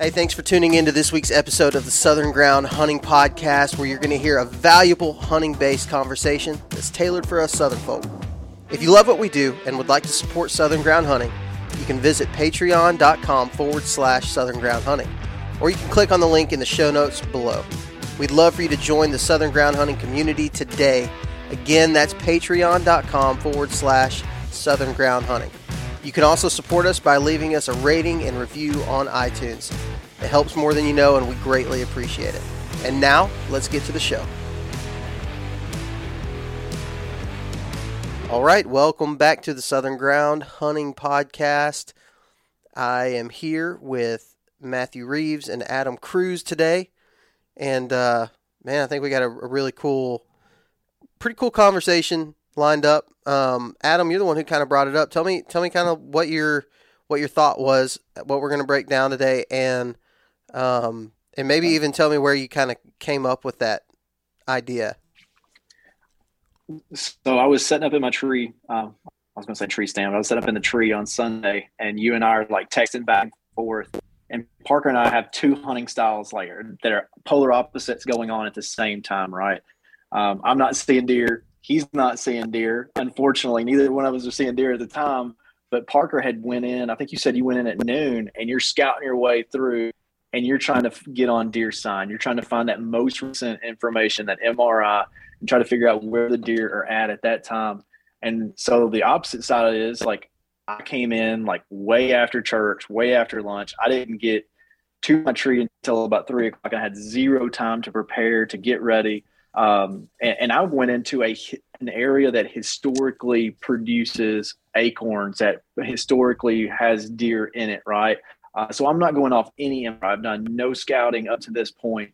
Hey, thanks for tuning in to this week's episode of the Southern Ground Hunting Podcast, where you're going to hear a valuable hunting based conversation that's tailored for us Southern folk. If you love what we do and would like to support Southern Ground Hunting, you can visit patreon.com forward slash Southern Ground Hunting, or you can click on the link in the show notes below. We'd love for you to join the Southern Ground Hunting community today. Again, that's patreon.com forward slash Southern Ground Hunting. You can also support us by leaving us a rating and review on iTunes. It helps more than you know, and we greatly appreciate it. And now, let's get to the show. All right, welcome back to the Southern Ground Hunting Podcast. I am here with Matthew Reeves and Adam Cruz today. And uh, man, I think we got a, a really cool, pretty cool conversation lined up. Um, Adam, you're the one who kind of brought it up. Tell me, tell me kind of what your what your thought was, what we're going to break down today, and um, and maybe even tell me where you kind of came up with that idea. So I was setting up in my tree. Um, I was going to say tree stand. But I was set up in the tree on Sunday, and you and I are like texting back and forth. And Parker and I have two hunting styles like that are polar opposites going on at the same time, right? Um, I'm not seeing deer he's not seeing deer. Unfortunately, neither one of us are seeing deer at the time. But Parker had went in. I think you said you went in at noon, and you're scouting your way through, and you're trying to get on deer sign. You're trying to find that most recent information, that MRI, and try to figure out where the deer are at at that time. And so the opposite side is like I came in like way after church, way after lunch. I didn't get to my tree until about three o'clock. I had zero time to prepare to get ready. Um, and, and, I went into a an area that historically produces acorns, that historically has deer in it, right? Uh, so I'm not going off any. I've done no scouting up to this point.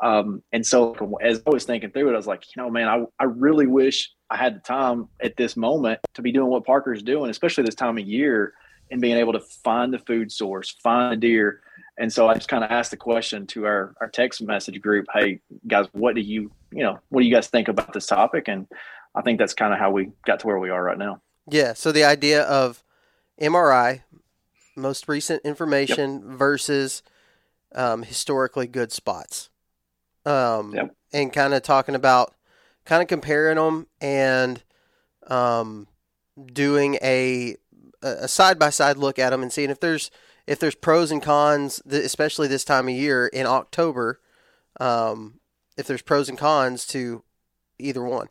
Um, and so as I was thinking through it, I was like, you know, man, I, I really wish I had the time at this moment to be doing what Parker's doing, especially this time of year, and being able to find the food source, find the deer. And so I just kind of asked the question to our, our text message group, hey guys, what do you, you know, what do you guys think about this topic? And I think that's kind of how we got to where we are right now. Yeah. So the idea of MRI, most recent information yep. versus um, historically good spots. Um, yep. And kind of talking about, kind of comparing them and um, doing a a side by side look at them and seeing if there's if there's pros and cons, especially this time of year in October, um, if there's pros and cons to either one,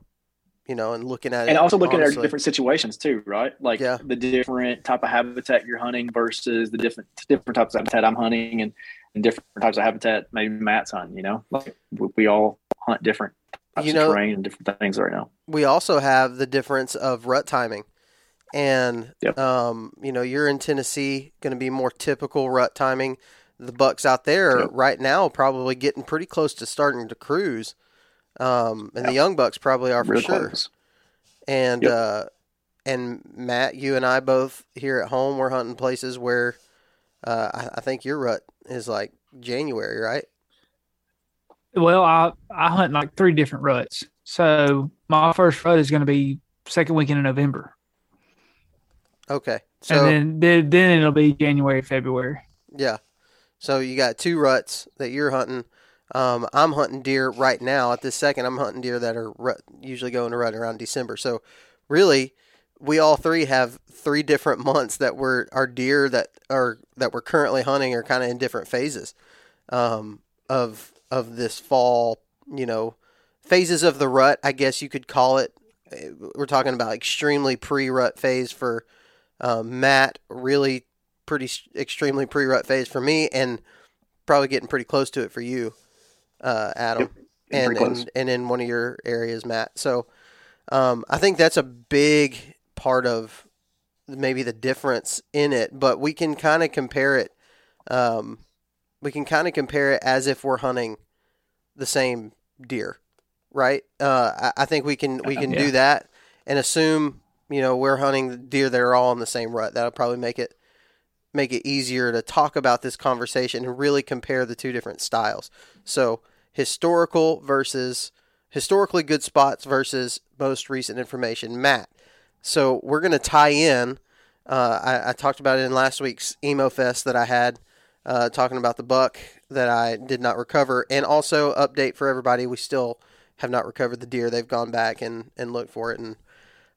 you know, and looking at and it, also looking honestly. at different situations too, right? Like yeah. the different type of habitat you're hunting versus the different different types of habitat I'm hunting, and, and different types of habitat maybe Matt's hunting. You know, like we, we all hunt different types you know, of terrain and different things right now. We also have the difference of rut timing. And yep. um, you know, you're in Tennessee, going to be more typical rut timing. The bucks out there yep. right now probably getting pretty close to starting to cruise, um, and yep. the young bucks probably are for Real sure. Close. And uh, and Matt, you and I both here at home, we're hunting places where uh, I, I think your rut is like January, right? Well, I I hunt like three different ruts. So my first rut is going to be second weekend in November. Okay. So, and then then it'll be January, February. Yeah. So you got two ruts that you're hunting. Um, I'm hunting deer right now at this second. I'm hunting deer that are rut, usually going to rut around December. So really, we all three have three different months that we're our deer that are that we're currently hunting are kind of in different phases um, of of this fall. You know, phases of the rut. I guess you could call it. We're talking about extremely pre-rut phase for um, Matt, really pretty extremely pre rut phase for me, and probably getting pretty close to it for you, uh, Adam, yep. and, and and in one of your areas, Matt. So um, I think that's a big part of maybe the difference in it, but we can kind of compare it. Um, we can kind of compare it as if we're hunting the same deer, right? Uh, I, I think we can we can Yeah. do that and assume you know we're hunting the deer that are all in the same rut. That'll probably make it make it easier to talk about this conversation and really compare the two different styles. So historical versus historically good spots versus most recent information. Matt, so we're going to tie in. Uh, I, I talked about it in last week's emo fest that I had, uh, talking about the buck that I did not recover, and also update for everybody. We still have not recovered the deer. They've gone back and, and looked for it, and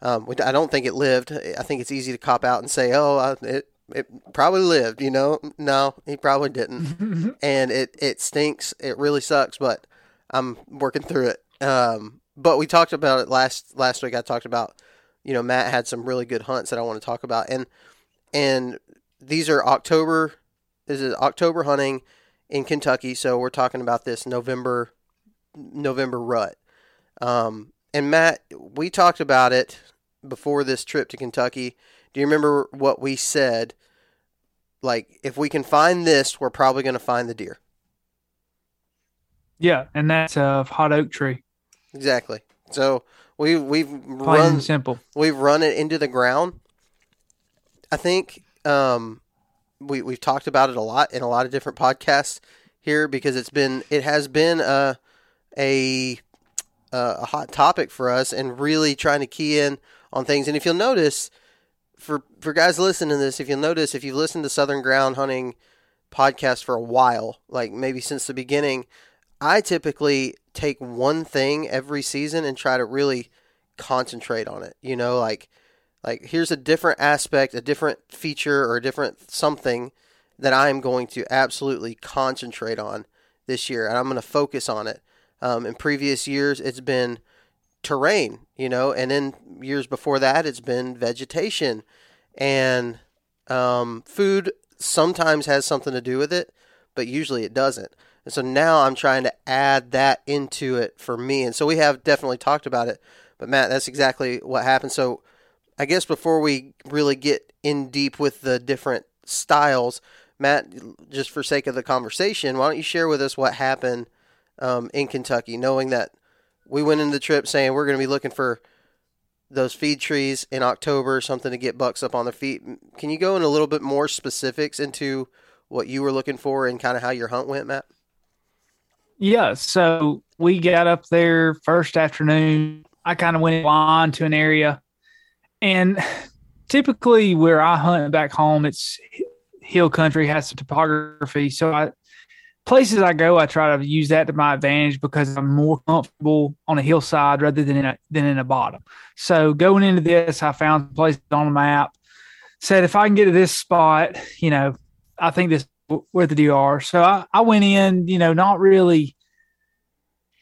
um, I don't think it lived. I think it's easy to cop out and say, "Oh, it it probably lived." You know, no, he probably didn't, and it it stinks. It really sucks, but I'm working through it. Um, but we talked about it last last week. I talked about, you know, Matt had some really good hunts that I want to talk about, and and these are October. This is October hunting in Kentucky, so we're talking about this November November rut. Um, and Matt, we talked about it before this trip to Kentucky. Do you remember what we said? Like, if we can find this, we're probably going to find the deer. Yeah, and that's a hot oak tree. Exactly. So we we've Plain run simple. we've run it into the ground. I think um, we we've talked about it a lot in a lot of different podcasts here because it's been it has been a a a hot topic for us and really trying to key in on things. And if you'll notice, for for guys listening to this, if you'll notice, if you've listened to Southern Ground Hunting podcast for a while, like maybe since the beginning, I typically take one thing every season and try to really concentrate on it. You know, like like here's a different aspect, a different feature or a different something that I'm going to absolutely concentrate on this year and I'm going to focus on it. Um, in previous years it's been terrain, you know, and then years before that it's been vegetation and um, food sometimes has something to do with it, but usually it doesn't. And so now I'm trying to add that into it for me. And so we have definitely talked about it. But Matt, that's exactly what happened. So I guess before we really get in deep with the different styles, Matt, just for sake of the conversation, why don't you share with us what happened um, in Kentucky, knowing that we went into the trip saying we're going to be looking for those feed trees in October, something to get bucks up on their feet. Can you go in a little bit more specifics into what you were looking for and kind of how your hunt went, Matt? Yeah, so we got up there first afternoon. I kind of went on to an area, and typically where I hunt back home, it's hill country, has some topography. So I places I go, I try to use that to my advantage because I'm more comfortable on a hillside rather than in a, than in a bottom. So going into this, I found places on the map. Said if I can get to this spot, you know, I think this where the deer are. So I, I went in, you know, not really,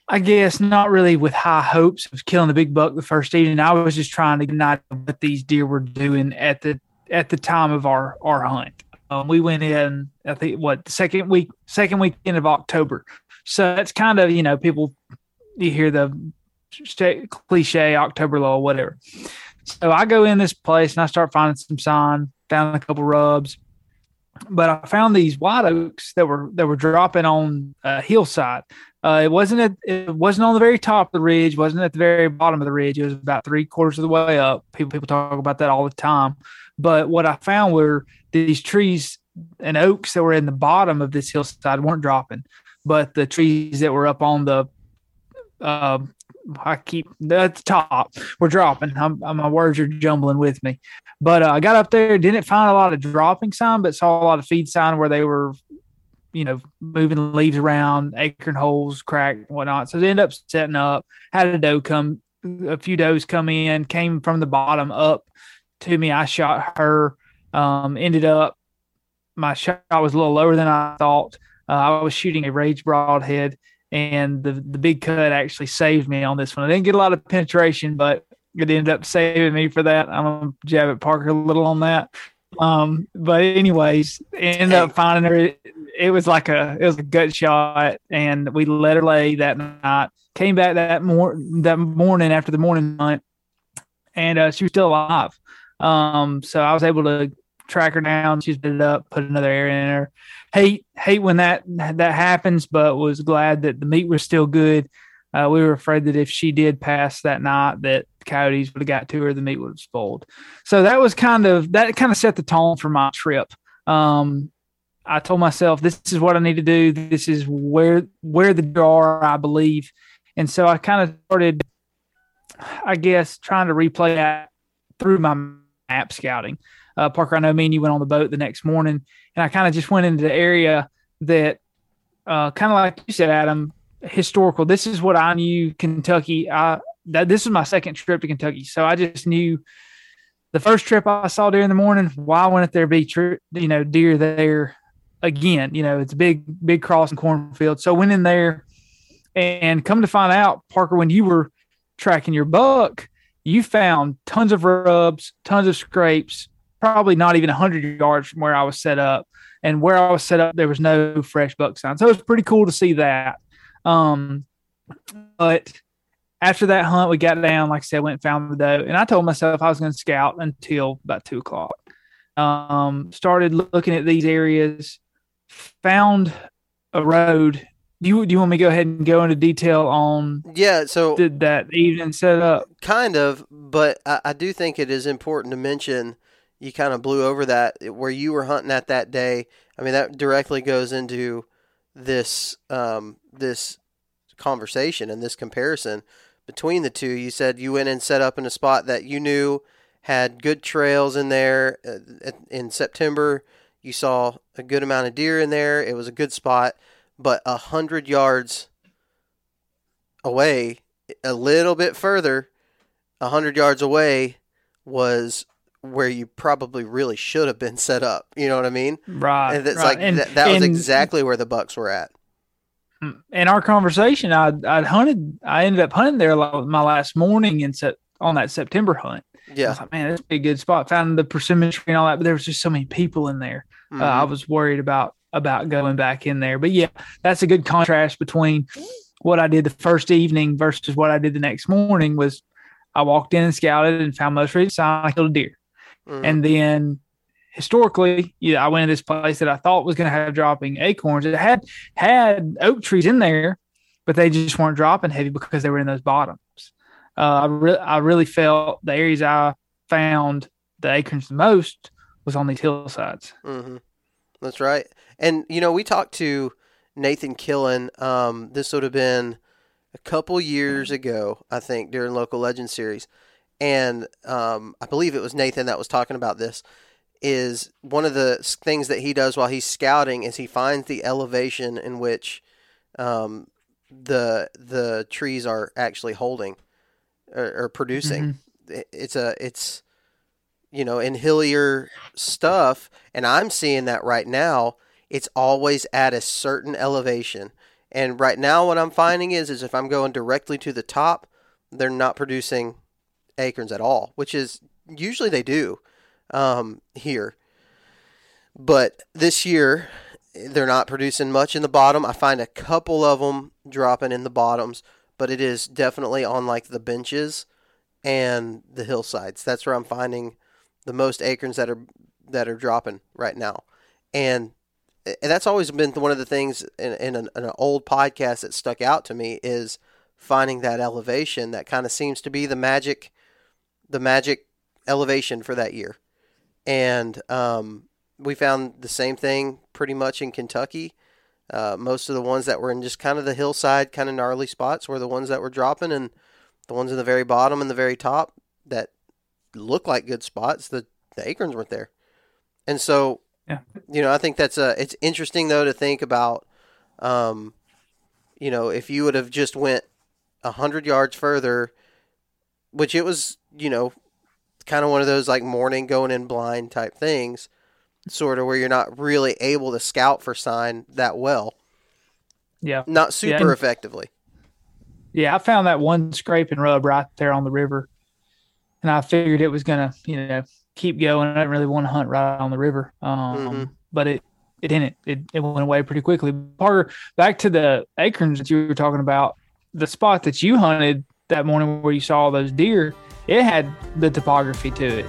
I guess, not really with high hopes of killing the big buck the first evening. I was just trying to get what these deer were doing at the at the time of our our hunt. Um, we went in, I think, what second week, second weekend of October. So that's kind of you know people you hear the cliche October low, whatever. So I go in this place and I start finding some sign, found a couple rubs, but I found these white oaks that were that were dropping on a hillside. Uh, it wasn't at, it wasn't on the very top of the ridge, wasn't at the very bottom of the ridge. It was about three quarters of the way up. People people talk about that all the time. But what I found were these trees and oaks that were in the bottom of this hillside weren't dropping, but the trees that were up on the uh, I keep at the top. We're dropping. I'm, my words are jumbling with me. But uh, I got up there, didn't find a lot of dropping sign, but saw a lot of feed sign where they were, you know, moving leaves around, acorn holes cracked whatnot. So they ended up setting up. Had a doe come, a few does come in, came from the bottom up to me. I shot her. Um, ended up, my shot was a little lower than I thought. Uh, I was shooting a rage broadhead and the the big cut actually saved me on this one. I didn't get a lot of penetration, but it ended up saving me for that. I'm gonna jab at Parker a little on that. Um, but anyways, ended up finding her. It, it was like a it was a gut shot, and we let her lay that night. Came back that mor- that morning after the morning hunt, and uh, she was still alive. Um, so I was able to track her down. She's bit it up, put another area in her. Hate hate when that that happens, but was glad that the meat was still good. Uh, we were afraid that if she did pass that night, that coyotes would have got to her, the meat would have spoiled. So that was kind of that kind of set the tone for my trip. Um, I told myself this is what I need to do. This is where where the are, I believe, and so I kind of started, I guess, trying to replay that through my map scouting. Uh, Parker, I know me and you went on the boat the next morning, and I kind of just went into the area that, uh, kind of like you said, Adam, historical. This is what I knew Kentucky. I that this was my second trip to Kentucky, so I just knew the first trip I saw deer in the morning. Why wouldn't there be tri- you know deer there again? You know, it's a big big crossing cornfield. So went in there, and come to find out, Parker, when you were tracking your buck, you found tons of rubs, tons of scrapes, probably not even 100 yards from where I was set up. And where I was set up, there was no fresh buck sign. So it was pretty cool to see that. Um, but after that hunt, we got down, like I said, went and found the doe. And I told myself I was going to scout until about two o'clock. Um, started looking at these areas, found a road. Do you, do you want me to go ahead and go into detail on yeah so did that evening set up kind of but I, I do think it is important to mention you kind of blew over that where you were hunting at that day i mean that directly goes into this um, this conversation and this comparison between the two. You said you went and set up in a spot that you knew had good trails in there. Uh, in September, you saw a good amount of deer in there. It was a good spot, but a hundred yards away, a little bit further, a hundred yards away was where you probably really should have been set up. You know what I mean? Right. And it's right. like and, that, that was and, exactly where the bucks were at. In our conversation, I I hunted. I ended up hunting there my last morning and set on that September hunt. Yeah. I was like, man, that's a good spot. Found the persimmon tree and all that, but there was just so many people in there. Mm-hmm. Uh, I was worried about about going back in there. But yeah, that's a good contrast between what I did the first evening versus what I did the next morning. Was I walked in and scouted and found most recent sign I killed a deer. Mm-hmm. And then historically, yeah, I went to this place that I thought was going to have dropping acorns. It had had oak trees in there, but they just weren't dropping heavy because they were in those bottoms. Uh, I, re- I really felt the areas I found the acorns the most was on these hillsides. Mm-hmm. That's right. And you know, we talked to Nathan Killen. Um, this would have been a couple years ago, I think, during local legend series and um, I believe it was Nathan that was talking about this. Is one of the things that he does while he's scouting is he finds the elevation in which um, the the trees are actually holding or, or producing. Mm-hmm. It's a it's you know in hillier stuff, and I'm seeing that right now. It's always at a certain elevation, and right now what I'm finding is is if I'm going directly to the top, they're not producing acorns at all, which is usually they do um, here. But this year, they're not producing much in the bottom. I find a couple of them dropping in the bottoms, but it is definitely on like the benches and the hillsides. That's where I'm finding the most acorns that are that are dropping right now, and that's always been one of the things in, in an, in an old podcast that stuck out to me is finding that elevation that kind of seems to be the magic the magic elevation for that year. And um, we found the same thing pretty much in Kentucky. Uh, most of the ones that were in just kind of the hillside, kind of gnarly spots were the ones that were dropping, and the ones in the very bottom and the very top that look like good spots, the, the acorns weren't there. And so, yeah. you know, I think that's a, it's interesting though to think about, um, you know, if you would have just went a hundred yards further, which it was you know, kind of one of those like morning going in blind type things, sort of where you're not really able to scout for sign that well. Yeah. Not super yeah, effectively. Yeah, I found that one scrape and rub right there on the river. And I figured it was gonna, you know, keep going. I didn't really want to hunt right on the river. Um, mm-hmm. but it it didn't. It, it went away pretty quickly. Parker, back to the acorns that you were talking about, the spot that you hunted that morning where you saw those deer, it had the topography to it.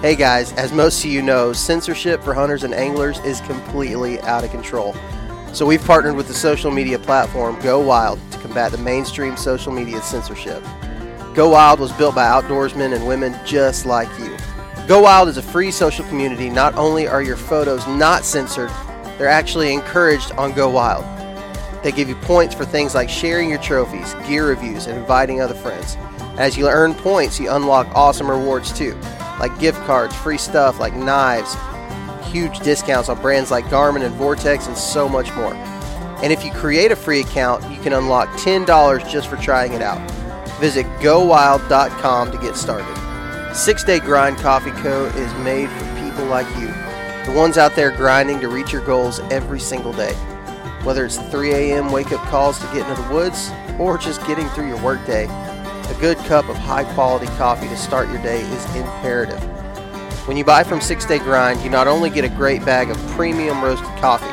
Hey guys, as most of you know, censorship for hunters and anglers is completely out of control. So we've partnered with the social media platform Go Wild to combat the mainstream social media censorship. Go Wild was built by outdoorsmen and women just like you. Go Wild is a free social community. Not only are your photos not censored, they're actually encouraged on Go Wild. They give you points for things like sharing your trophies, gear reviews, and inviting other friends. As you earn points, you unlock awesome rewards too like gift cards, free stuff like knives, huge discounts on brands like Garmin and Vortex, and so much more. And if you create a free account, you can unlock $10 just for trying it out. Visit gowild.com to get started. Six Day Grind Coffee Co. is made for people like you, the ones out there grinding to reach your goals every single day. Whether it's 3 a.m. wake up calls to get into the woods or just getting through your workday, a good cup of high quality coffee to start your day is imperative. When you buy from Six Day Grind, you not only get a great bag of premium roasted coffee,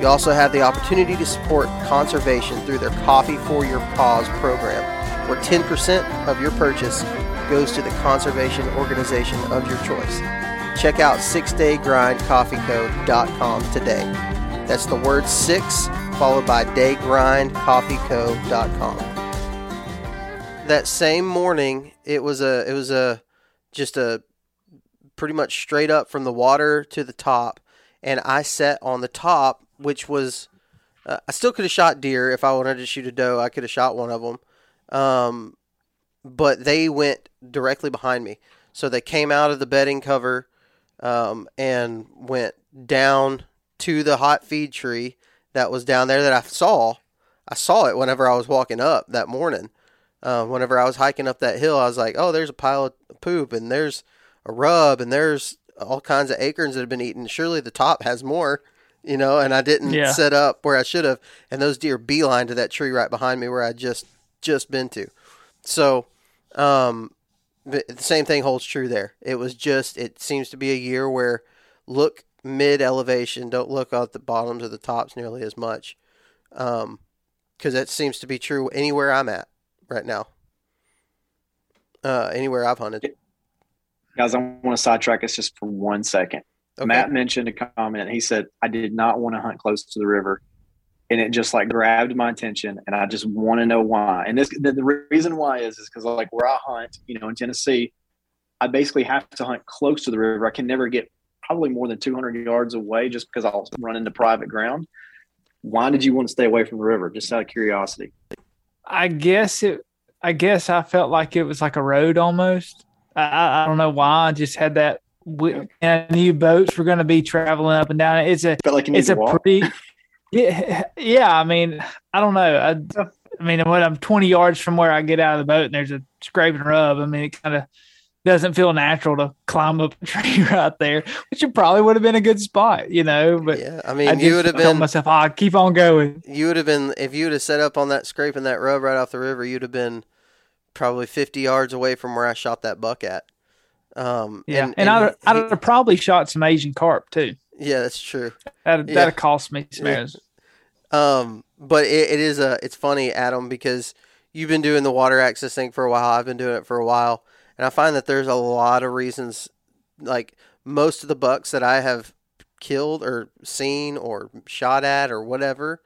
you also have the opportunity to support conservation through their Coffee for Your Cause program, where 10% of your purchase goes to the conservation organization of your choice. Check out sixdaygrindcoffeeco.com today. That's the word six followed by daygrindcoffeeco.com that same morning, it was a it was a just a pretty much straight up from the water to the top, and I sat on the top, which was uh, I still could have shot deer if I wanted to shoot a doe. I could have shot one of them, um, but they went directly behind me. So they came out of the bedding cover um, and went down to the hot feed tree that was down there that I saw. I saw it whenever I was walking up that morning. Uh, whenever I was hiking up that hill, I was like, oh, there's a pile of poop and there's a rub and there's all kinds of acorns that have been eaten. Surely the top has more, you know, and I didn't yeah. set up where I should have. And those deer beeline to that tree right behind me where I just, just been to. So, um, the same thing holds true there. It was just, it seems to be a year where look mid elevation, don't look at the bottoms or the tops nearly as much. Um, because that seems to be true anywhere I'm at right now. Uh, anywhere I've hunted. Guys, I want to sidetrack us just for one second. Okay. Matt mentioned a comment. He said, I did not want to hunt close to the river. And it just like grabbed my attention. And I just want to know why. And this, the, the reason why is, is because like where I hunt, you know, in Tennessee, I basically have to hunt close to the river. I can never get probably more than 200 yards away just because I'll run into private ground. Why did you want to stay away from the river? Just out of curiosity. I guess it. I guess I felt like it was like a road almost. I, I don't know why. I just had that. And I knew boats were going to be traveling up and down. It's a. Felt like it's a walk. pretty. Yeah, yeah. I mean, I don't know. I, I mean, when I'm 20 yards from where I get out of the boat and there's a scrape and rub, I mean, it kind of doesn't feel natural to climb up a tree right there, which it probably would have been a good spot, you know. But yeah, I mean, I you would have been myself, oh, keep on going. You would have been if you would have set up on that scrape and that rub right off the river, you'd have been probably 50 yards away from where I shot that buck at. Um, yeah, and, and, and I'd, I'd have probably shot some Asian carp too. Yeah, that's true. That yeah. that cost me some yeah. Um, but it, it is a it's funny, Adam, because you've been doing the water access thing for a while. I've been doing it for a while and I find that there's a lot of reasons, like most of the bucks that I have killed or seen or shot at or whatever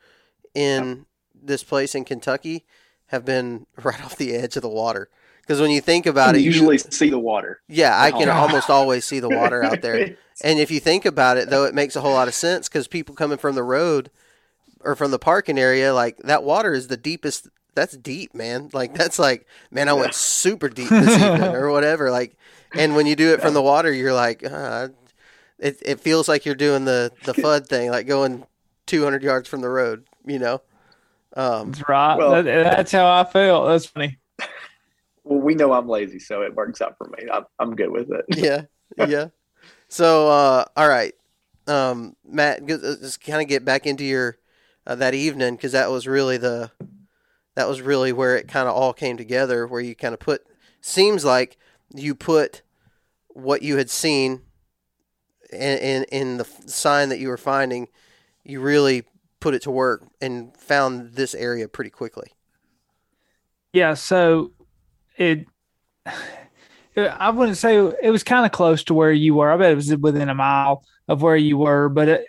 in yep. this place in Kentucky have been right off the edge of the water. Because when you think about you it, usually you, see the water. Yeah, I can almost always see the water out there. And if you think about it, though, it makes a whole lot of sense because people coming from the road or from the parking area, like that water is the deepest that's deep, man. Like that's like, man, I went super deep this evening or whatever. Like, and when you do it from the water, you're like, uh, it it feels like you're doing the the FUD thing, like going 200 yards from the road. You know. Um, that's right. Well, that, that's how I feel. That's funny. Well, we know I'm lazy, so it works out for me. I'm I'm good with it. yeah, yeah. So, uh, all right, um, Matt, just kind of get back into your uh, that evening because that was really the that was really where it kind of all came together where you kind of put seems like you put what you had seen in, in, in the sign that you were finding you really put it to work and found this area pretty quickly yeah so it I wouldn't say it was kind of close to where you were. I bet it was within a mile of where you were, but it,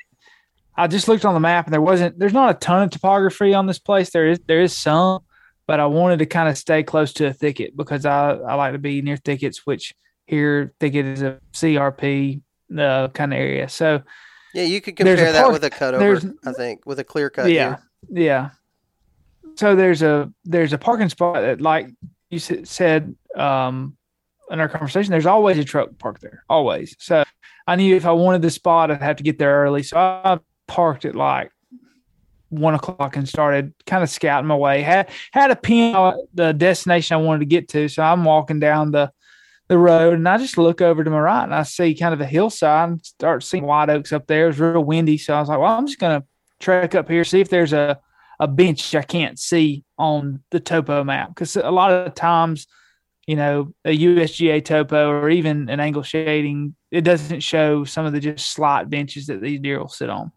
I just looked on the map and there wasn't. There's not a ton of topography on this place. There is there is some, but I wanted to kind of stay close to a thicket because I I like to be near thickets, which here thicket is a CRP uh, kind of area. So yeah, you could compare that park, with a cutover. I think with a clear cut. Yeah, here. yeah. So there's a there's a parking spot that, like you said um, in our conversation, there's always a truck parked there, always. So I knew if I wanted the spot, I'd have to get there early. So I parked at like one o'clock and started kind of scouting my way. Had had a pin on the destination I wanted to get to, so I'm walking down the the road and I just look over to my right and I see kind of a hillside and start seeing white oaks up there. It was real windy, so I was like, well, I'm just gonna trek up here see if there's a a bench I can't see on the topo map because a lot of times, you know, a USGA topo or even an angle shading, it doesn't show some of the just slight benches that these deer will sit on.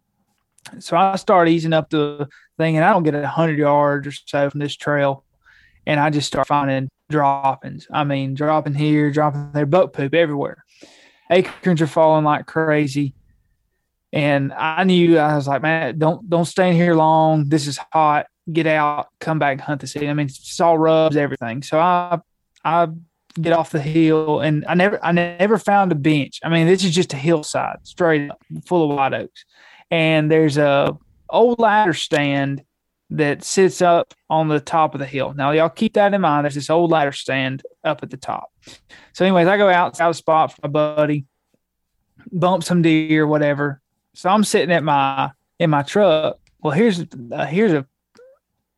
So I start easing up the thing, and I don't get a hundred yards or so from this trail, and I just start finding droppings. I mean, dropping here, dropping there, buck poop everywhere. Acorns are falling like crazy, and I knew I was like, man, don't don't stay in here long. This is hot. Get out, come back, hunt the city. I mean, it's all rubs, everything. So I I get off the hill, and I never I never found a bench. I mean, this is just a hillside, straight up, full of white oaks and there's a old ladder stand that sits up on the top of the hill. Now, y'all keep that in mind. There's this old ladder stand up at the top. So, anyways, I go out, out a spot for my buddy, bump some deer, whatever. So I'm sitting at my in my truck. Well, here's uh, here's a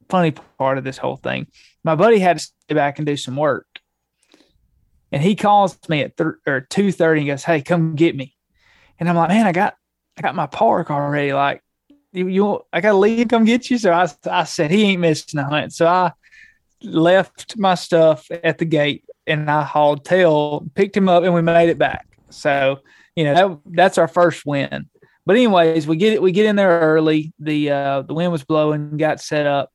funny part of this whole thing. My buddy had to stay back and do some work, and he calls me at th- or two thirty and goes, "Hey, come get me." And I'm like, "Man, I got I got my park already. Like, you, you I got to leave, come get you. So I, I said, he ain't missing a hunt. So I left my stuff at the gate and I hauled tail, picked him up, and we made it back. So, you know, that, that's our first win. But anyways, we get it, we get in there early. The uh the wind was blowing, got set up.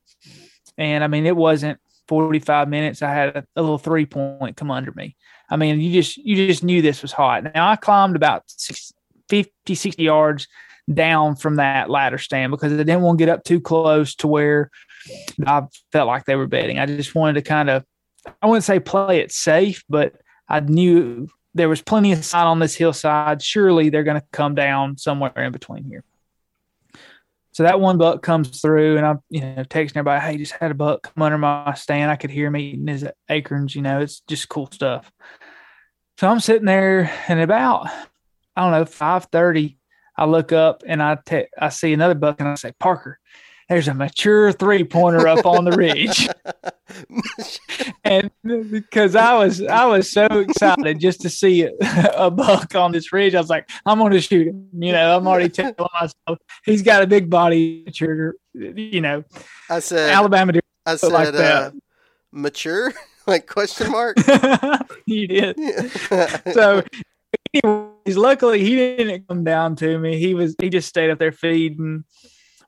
And I mean, it wasn't 45 minutes. I had a, a little three point come under me. I mean, you just you just knew this was hot. Now I climbed about six, 50, 60 yards down from that ladder stand because I didn't want to get up too close to where I felt like they were betting. I just wanted to kind of, I wouldn't say play it safe, but I knew there was plenty of sign on this hillside. Surely they're going to come down somewhere in between here. So that one buck comes through, and I'm, you know, texting everybody, "Hey, just had a buck come under my stand. I could hear him eating his acorns. You know, it's just cool stuff." So I'm sitting there, and about I don't know, 530, I look up and I te- I see another buck and I say, Parker, there's a mature three pointer up on the ridge. and because I was I was so excited just to see a, buck on this ridge, I was like, I'm gonna shoot him. You know, I'm already telling myself he's got a big body mature, you know. I said Alabama deer I said like uh, mature? like question mark? you did. so anyways, luckily he didn't come down to me. He was he just stayed up there feeding.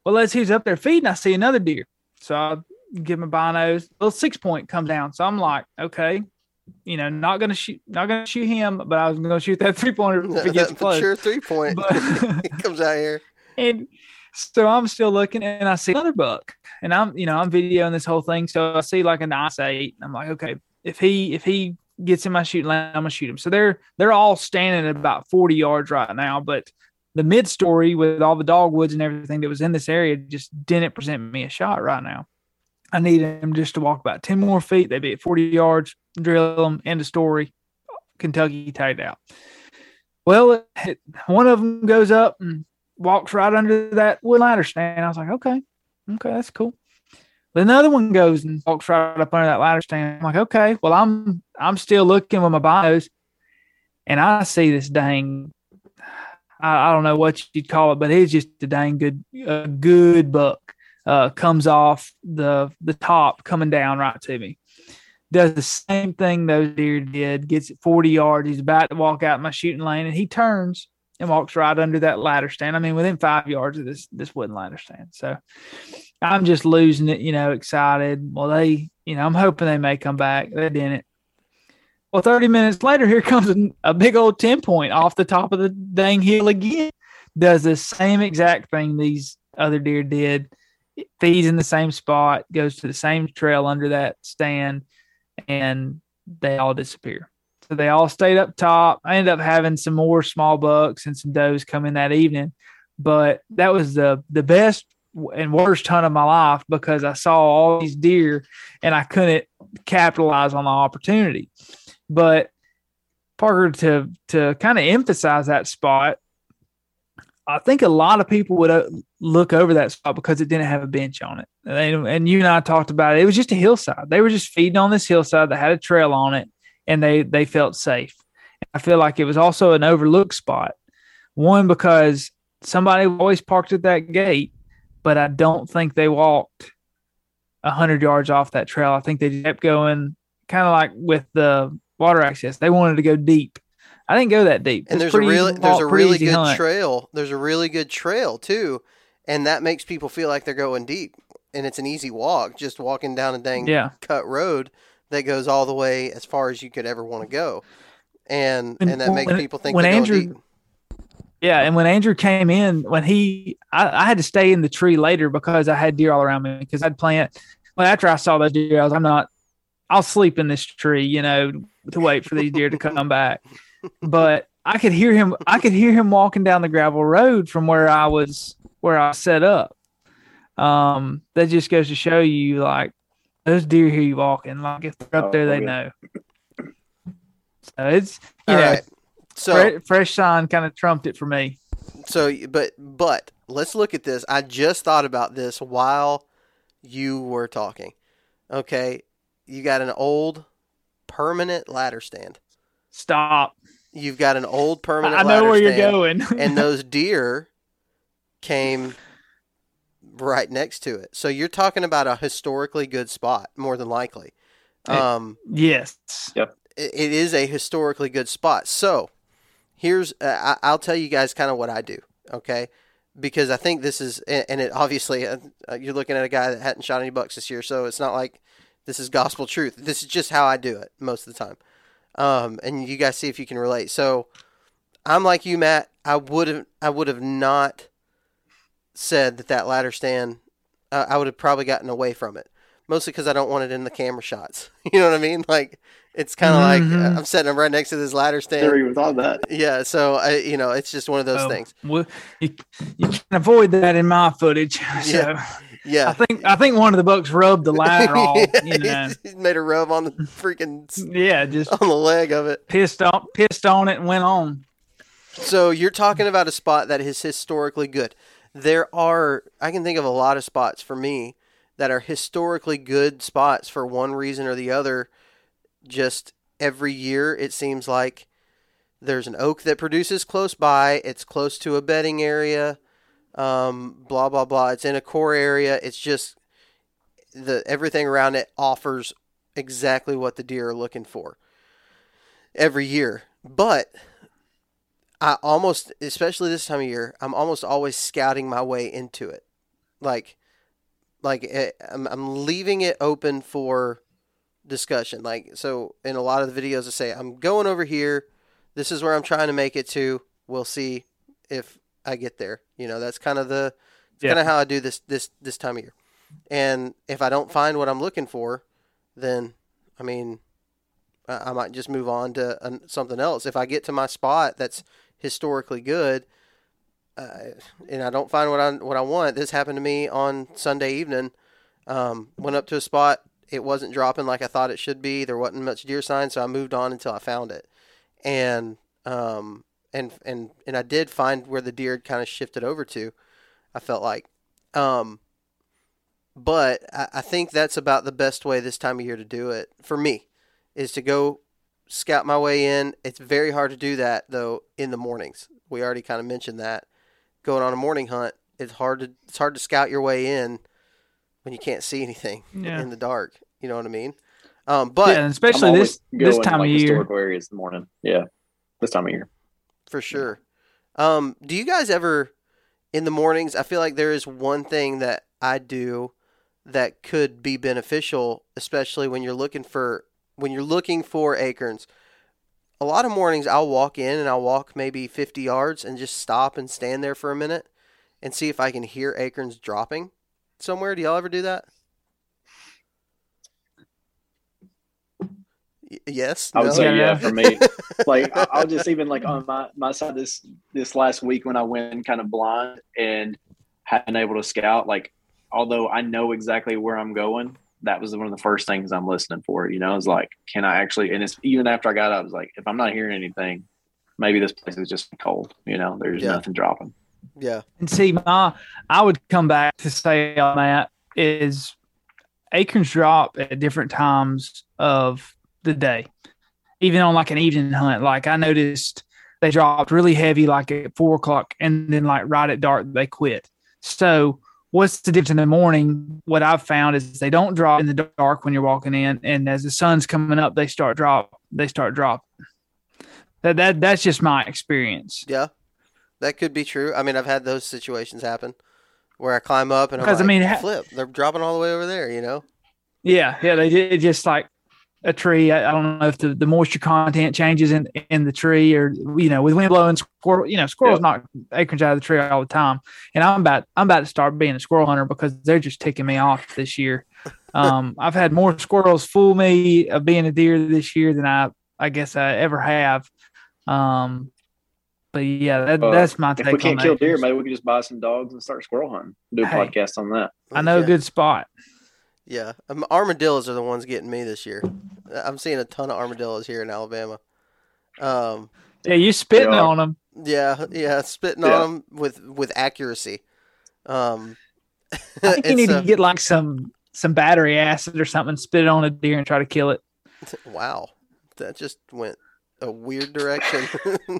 Well, as he's up there feeding, I see another deer. So I give him a binos. Little six point comes down. So I'm like, okay, you know, not gonna shoot, not gonna shoot him, but I was gonna shoot that three pointer if he gets close. Sure, three point. But he comes out here, and so I'm still looking, and I see another buck, and I'm, you know, I'm videoing this whole thing. So I see like a nice eight. I'm like, okay, if he if he gets in my shooting line, I'm gonna shoot him. So they're they're all standing at about 40 yards right now, but the mid story with all the dogwoods and everything that was in this area just didn't present me a shot right now. I need him just to walk about 10 more feet. They'd be at 40 yards, drill them, end of story. Kentucky tied out. Well, it, one of them goes up and walks right under that wood ladder stand. I was like, okay, okay, that's cool. Another one goes and walks right up under that ladder stand. I'm like, okay, well, I'm I'm still looking with my bios, and I see this dang. I, I don't know what you'd call it, but it's just a dang good, a good buck. Uh, comes off the the top, coming down right to me. Does the same thing those deer did. Gets it 40 yards. He's about to walk out my shooting lane, and he turns and walks right under that ladder stand. I mean, within five yards of this this wooden ladder stand. So I'm just losing it, you know, excited. Well, they, you know, I'm hoping they may come back. They didn't. Well, 30 minutes later, here comes a, big old 10 point off the top of the dang hill again. Does the same exact thing these other deer did. It feeds in the same spot, goes to the same trail under that stand, and they all disappear. So they all stayed up top. I ended up having some more small bucks and some does come in that evening, but that was the the best and worst hunt of my life because I saw all these deer and I couldn't capitalize on the opportunity. But Parker to to kind of emphasize that spot, I think a lot of people would uh, look over that spot because it didn't have a bench on it. And, and you and I talked about it. It was just a hillside. They were just feeding on this hillside that had a trail on it, and they they felt safe. I feel like it was also an overlooked spot. One because somebody always parked at that gate, but I don't think they walked a hundred yards off that trail. I think they kept going, kind of like with the water access. They wanted to go deep. I didn't go that deep. And there's a really there's a really good hunt. trail. There's a really good trail too, and that makes people feel like they're going deep. And it's an easy walk, just walking down a dang Yeah, cut road that goes all the way as far as you could ever want to go. And And and that makes when- people think when Andrew- yeah. And when Andrew came in, when he, I, I had to stay in the tree later because I had deer all around me because I'd plant. Well, after I saw those deer, I was, I'm not. I'll sleep in this tree, you know, to wait for these deer to come back. But I could hear him. I could hear him walking down the gravel road from where I was, where I set up. Um, that just goes to show you, like, those deer hear you walking. Like, if they're up Oh, there, they yeah. know. So it's you All know, right. So fre- fresh sign kind of trumped it for me. So, but but let's look at this. I just thought about this while you were talking. Okay, you got an old permanent ladder stand. Stop. You've got an old permanent. I know where you're going. and those deer came right next to it. So you're talking about a historically good spot, more than likely. It- Um, yes. it it is a historically good spot. So here's uh, I, I'll tell you guys kind of what I do, okay? Because I think this is and and it obviously uh, uh, you're looking at a guy that hadn't shot any bucks this year, so it's not like this is gospel truth. This is just how I do it most of the time. Um, and you guys see if you can relate. So I'm like you, Matt. I would have I would have not said that that ladder stand. Uh, I would have probably gotten away from it, mostly because I don't want it in the camera shots. You know what I mean? Like it's kind of like Mhm. uh, I'm sitting right next to this ladder stand. Never even thought of that. Yeah, so I, you know, it's just one of those Oh, things. well, you, you can avoid that in my footage. So I Yeah, I think I think one of the bucks rubbed the ladder off. Yeah, You know. he's- he's made a rub on the freaking Yeah, just on the leg of it. pissed on pissed on it and went on. So you're talking about a spot that is historically good. There are I can think of a lot of spots for me that are historically good spots for one reason or the other. Just every year it seems like there's an oak that produces close by. It's close to a bedding area. Um, blah blah blah. It's in a core area. It's just the everything around it offers exactly what the deer are looking for every year. But I almost, especially this time of year, I'm almost always scouting my way into it. Like, like eh, I'm, I'm leaving it open for discussion. Like, so in a lot of the videos, I say I'm going over here. This is where I'm trying to make it to. We'll see if I get there. You know, that's kind of the Yeah. kind of how I do this this this time of year. And if I don't find what I'm looking for, then I mean, I I might just move on to something else. If I get to my spot that's historically good, uh, and I don't find what I what I want, this happened to me on Sunday evening. Um, went up to a spot, it wasn't dropping like I thought it should be. There wasn't much deer sign, so I moved on until I found it, and um, and and and I did find where the deer had kind of shifted over to. I felt like, um, but I, I think that's about the best way this time of year to do it for me, is to go scout my way in. It's very hard to do that though in the mornings. We already kind of mentioned that. Going on a morning hunt, it's hard to it's hard to scout your way in when you can't see anything Yeah. in the dark. You know what I mean? Um, but yeah, and especially this this time like, of year. historical areas in the morning. Yeah, this time of year. for sure. Um, do you guys ever in the mornings? I feel like there is one thing that I do that could be beneficial, especially when you're looking for when you're looking for acorns a lot of mornings I'll walk in and I'll walk maybe 50 yards and just stop and stand there for a minute and see if I can hear acorns dropping somewhere. Do y'all ever do that? Y- yes. I would No? say Yeah. yeah for me. like I- I'll just even like on my my side this this last week when I went kind of blind and hadn't able to scout. Like although I know exactly where I'm going, that was one of the first things I'm listening for. You know, is like can I actually? And it's even after I got out, I was like, if I'm not hearing anything, maybe this place is just cold. You know, there's Yeah. nothing dropping. Yeah. And see, my I would come back to say on that is acorns drop at different times of the day, even on like an evening hunt. Like I noticed they dropped really heavy, like at four o'clock, and then like right at dark they quit. So what's the difference in the morning? What I've found is they don't drop in the dark when you're walking in, and as the sun's coming up, they start drop. They start dropping. That that that's just my experience. Yeah. That could be true. I mean, I've had those situations happen where I climb up and I'm Because, I mean, flip, they're dropping all the way over there, you know? Yeah, yeah, they did just like a tree. I, I don't know if the, the moisture content changes in in the tree or you know, with wind blowing squirrel, you know, squirrels knock acorns out of the tree all the time. And I'm about I'm about to start being a squirrel hunter because they're just ticking me off this year. Um, I've had more squirrels fool me of being a deer this year than I I guess I ever have. Um, but yeah, that, Uh, that's my If take we can't kill deer, maybe we can just buy some dogs and start squirrel hunting. Do a Hey. podcast on that. I know a good spot. Yeah, um, armadillos are the ones getting me this year. I'm seeing a ton of armadillos here in Alabama. Um, Yeah, you spitting on them. yeah, yeah, spitting Yeah. on them with with accuracy. Um, I think you need so- to get like some some battery acid or something, spit it on a deer and try to kill it. wow, that just went a weird direction.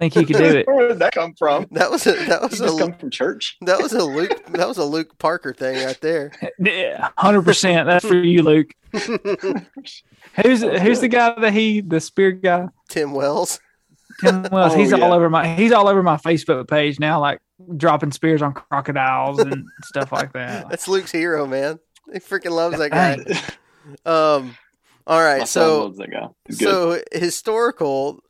I think you could do it. Where did that come from? that was a that You was just a come from church. that was a Luke that was a Luke Parker thing right there. Yeah, hundred percent. That's for you, Luke. Who's who's the guy that he the spear guy? Tim Wells. Tim Wells. Oh, he's yeah. all over my he's all over my Facebook page now, like dropping spears on crocodiles and stuff like that. That's Luke's hero, man. He freaking loves that guy. Dang. Um, all My right, son so loves that guy. So historical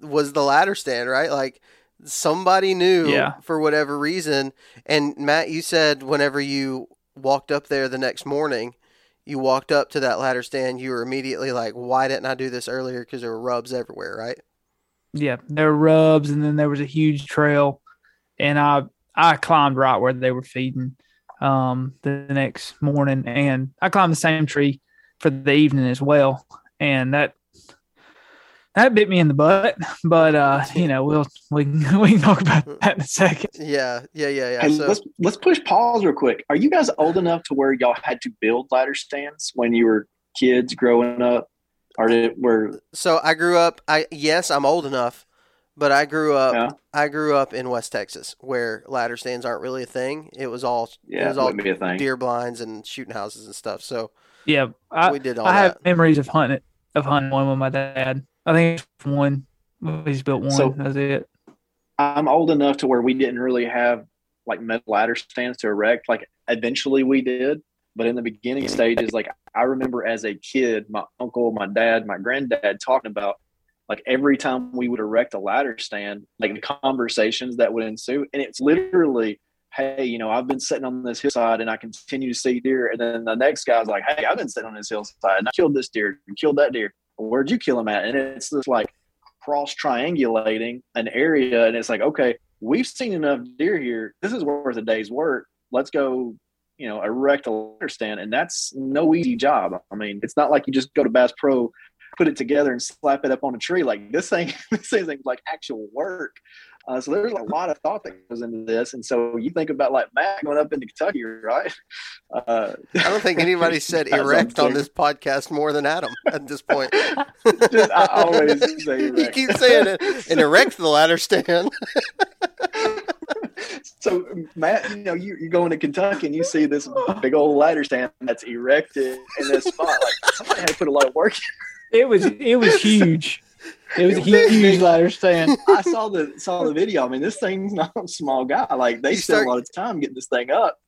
was the ladder stand, right? Like somebody knew Yeah. for whatever reason. And Matt, you said whenever you walked up there the next morning, you walked up to that ladder stand, you were immediately like, "Why didn't I do this earlier?" Because there were rubs everywhere, right? Yeah, there were rubs, and then there was a huge trail, and I I climbed right where they were feeding um, the next morning, and I climbed the same tree for the evening as well, and that that bit me in the butt. But uh, you know, we'll we can, we can talk about that in a second. Yeah, yeah, yeah, yeah. Hey, so let's let's push pause real quick. Are you guys old enough to where y'all had to build ladder stands when you were kids growing up, or did were so I grew up. I yes, I'm old enough, but I grew up. Yeah. I grew up in West Texas, where ladder stands aren't really a thing. It was all yeah, it yeah, was that all be a thing. deer blinds and shooting houses and stuff. So Yeah, I, we did all I that. have memories of hunting of hunting one with my dad. I think it's one. Just built one. So- That's it. I'm old enough to where we didn't really have like metal ladder stands to erect. Like eventually we did, but in the beginning stages, like I remember as a kid, my uncle, my dad, my granddad talking about like every time we would erect a ladder stand, like the conversations that would ensue. And it's literally, hey, you know, I've been sitting on this hillside and I continue to see deer. And then the next guy's like, hey, I've been sitting on this hillside and I killed this deer and killed that deer. Where'd you kill him at? And it's just like cross triangulating an area. And it's like, okay, we've seen enough deer here. This is worth a day's work. Let's go, you know, erect a ladder stand. And that's no easy job. I mean, it's not like you just go to Bass Pro, put it together and slap it up on a tree. Like this thing, this thing's like actual work. Uh, so there's a lot of thought that goes into this. And so you think about like Matt going up into Kentucky, right? Uh, I don't think anybody said erect on this podcast more than Adam at this point. just, I always say you keep saying it and erect the ladder stand. so Matt, you know, you, you go into Kentucky and you see this big old ladder stand that's erected in this spot. Like somebody had to put a lot of work. in. It was it was huge. It was a It was huge big. ladder stand. I saw the saw the video. I mean, this thing's not a small guy. Like they You spent start- a lot of time getting this thing up.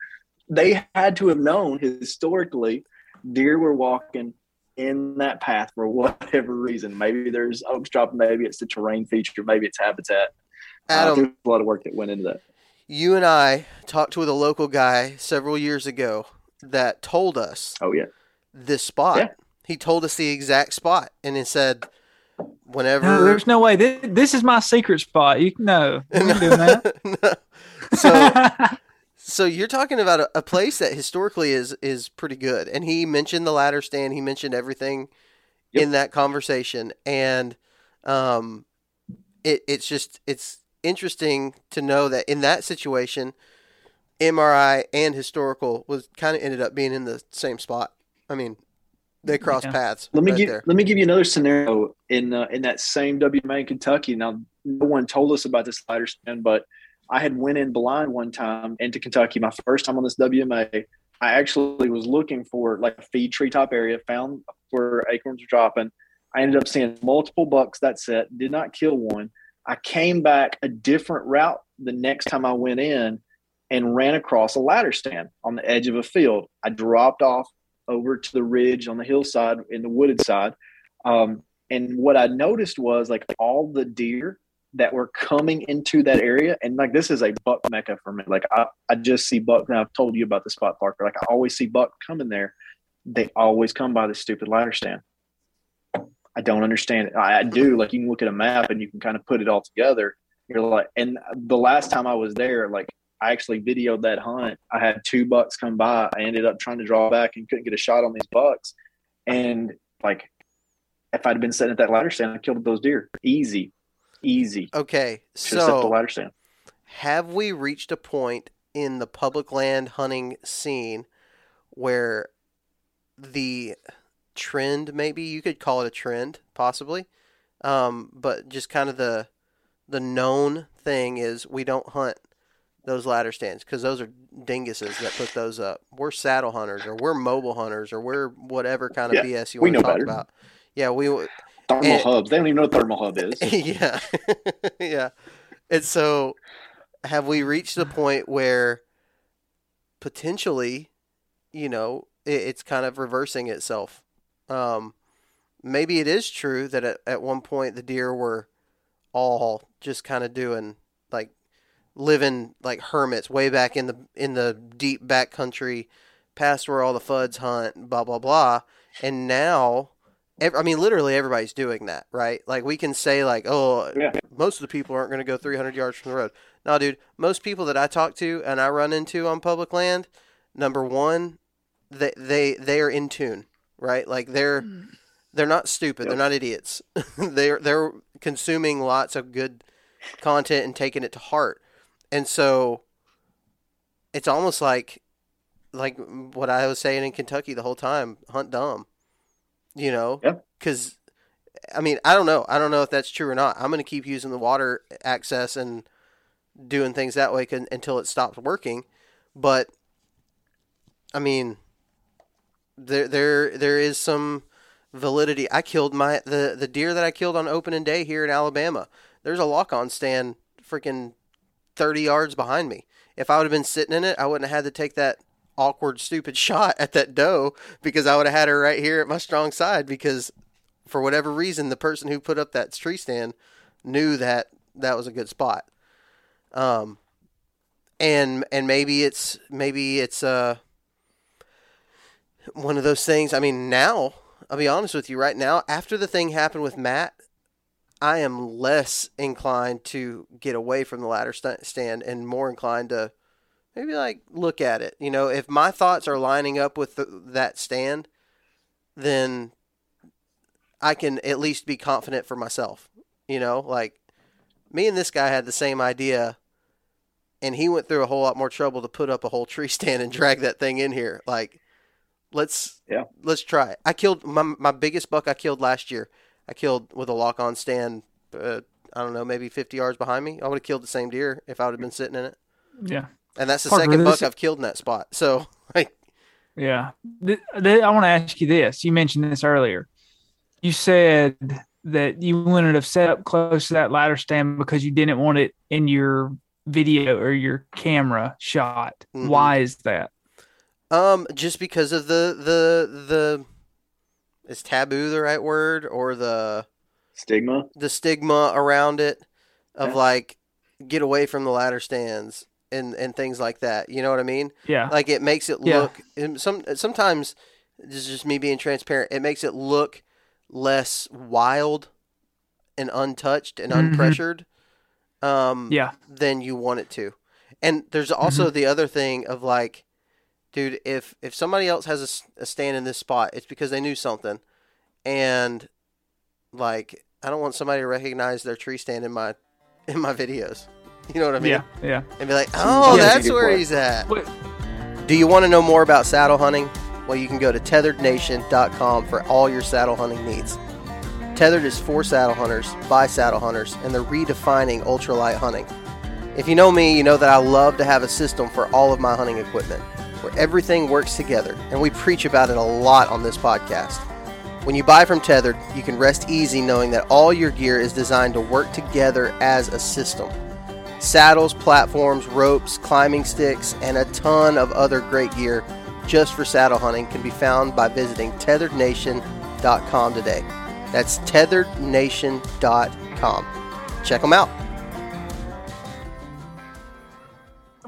They had to have known historically, deer were walking in that path for whatever reason. Maybe there's oaks dropping, maybe it's the terrain feature, maybe it's habitat. Uh, Adam, there's a lot of work that went into that. you and I talked with a local guy several years ago that told us Oh yeah, this spot. Yeah. He told us the exact spot, and he said, whenever No, there's no way. This, this is my secret spot. You know, ain't so so you're talking about a, a place that historically is is pretty good and he mentioned the ladder stand he mentioned everything Yep. in that conversation and um it it's just it's interesting to know that in that situation mri and historical was kind of ended up being in the same spot i mean they cross Yeah. paths let me right give there. let me give you another scenario in uh, in that same WMA in Kentucky. Now, no one told us about this ladder stand, but I had went in blind one time into Kentucky. My first time on this WMA, I actually was looking for like a feed treetop area, found where acorns were dropping. I ended up seeing multiple bucks that set, did not kill one. I came back a different route the next time I went in and ran across a ladder stand on the edge of a field. I dropped off over to the ridge on the hillside in the wooded side. Um, and what I noticed was like all the deer that were coming into that area, and like this is a buck mecca for me. Like I, I just see buck. And I've told you about the spot Parker. Like I always see buck coming there. They always come by this stupid ladder stand. I don't understand it. I, I do. Like you can look at a map and you can kind of put it all together. You're like, and the last time I was there, like I actually videoed that hunt. I had two bucks come by. I ended up trying to draw back and couldn't get a shot on these bucks. And like, if I'd been sitting at that ladder stand, I killed those deer. Easy, easy. okay set the so ladder stand. have we reached a point in the public land hunting scene where the trend maybe you could call it a trend possibly um, but just kind of the the known thing is we don't hunt those ladder stands because those are dinguses that put those up we're saddle hunters or we're mobile hunters or we're whatever kind of Yeah, bs you want to talk better. about yeah we Thermal and- hubs. They don't even know what thermal hub is. yeah yeah and so have we reached the point where potentially you know it, it's kind of reversing itself um maybe it is true that at, at one point the deer were all just kind of doing living like hermits way back in the in the deep back country past where all the fuds hunt blah blah blah and now ev- I mean, literally everybody's doing that, right? Like we can say, like, oh, Yeah. most of the people aren't going to go 300 yards from the road. No, dude, most people that I talk to and I run into on public land, number one, they they they are in tune, right? Like they're hmm. they're not stupid, they're not idiots. they're they're consuming lots of good content and taking it to heart, and so it's almost like like what I was saying in Kentucky the whole time: hunt dumb, you know? Yep. Because I mean, I don't know. I don't know if that's true or not. I'm going to keep using the water access and doing things that way until it stops working. But I mean, there there there is some validity. I killed my the the deer that I killed on opening day here in Alabama. There's a lock on stand freaking 30 yards behind me. If I would have been sitting in it, I wouldn't have had to take that awkward stupid shot at that doe because I would have had her right here at my strong side because for whatever reason the person who put up that tree stand knew that that was a good spot. Um and and maybe it's maybe it's uh one of those things. I mean, now I'll be honest with you. Right now, after the thing happened with Matt, I am less inclined to get away from the ladder st- stand and more inclined to maybe like look at it. You know, if my thoughts are lining up with the, that stand, then I can at least be confident for myself. You know, like me and this guy had the same idea and he went through a whole lot more trouble to put up a whole tree stand and drag that thing in here. Like, let's Yeah. let's try it. I killed my my biggest buck I killed last year. I killed with a lock on stand. Uh, I don't know, maybe 50 yards behind me. I would have killed the same deer if I would have been sitting in it. Yeah. And that's the Parker, second buck this- I've killed in that spot. So, like, Yeah. Th- th- I want to ask you this. You mentioned this earlier. You said that you wouldn't have set up close to that ladder stand because you didn't want it in your video or your camera shot. Mhm. Why is that? um, just because of the the the, is taboo the right word or the Stigma. the stigma around it of Yeah. like get away from the ladder stands and and things like that. You know what I mean? Yeah. Like it makes it Yeah. look and some sometimes this is just me being transparent. It makes it look less wild and untouched and Mhm. unpressured um Yeah. than you want it to. And there's also Mm-hmm. the other thing of like dude, if if somebody else has a stand in this spot, it's because they knew something. And like I don't want somebody to recognize their tree stand in my in my videos. You know what I mean? Yeah. Yeah. And be like, "Oh, Yeah, that's a oh, that's good where he's at." Wait. Do you want to know more about saddle hunting? Well, you can go to tetherednation.com for all your saddle hunting needs. Tethered is for saddle hunters by saddle hunters, and they're redefining ultralight hunting. If you know me, you know that I love to have a system for all of my hunting equipment where everything works together, and we preach about it a lot on this podcast. When you buy from Tethered, you can rest easy knowing that all your gear is designed to work together as a system. Saddles, platforms, ropes, climbing sticks, and a ton of other great gear just for saddle hunting can be found by visiting tetherednation.com today. That's tetherednation.com. Check them out.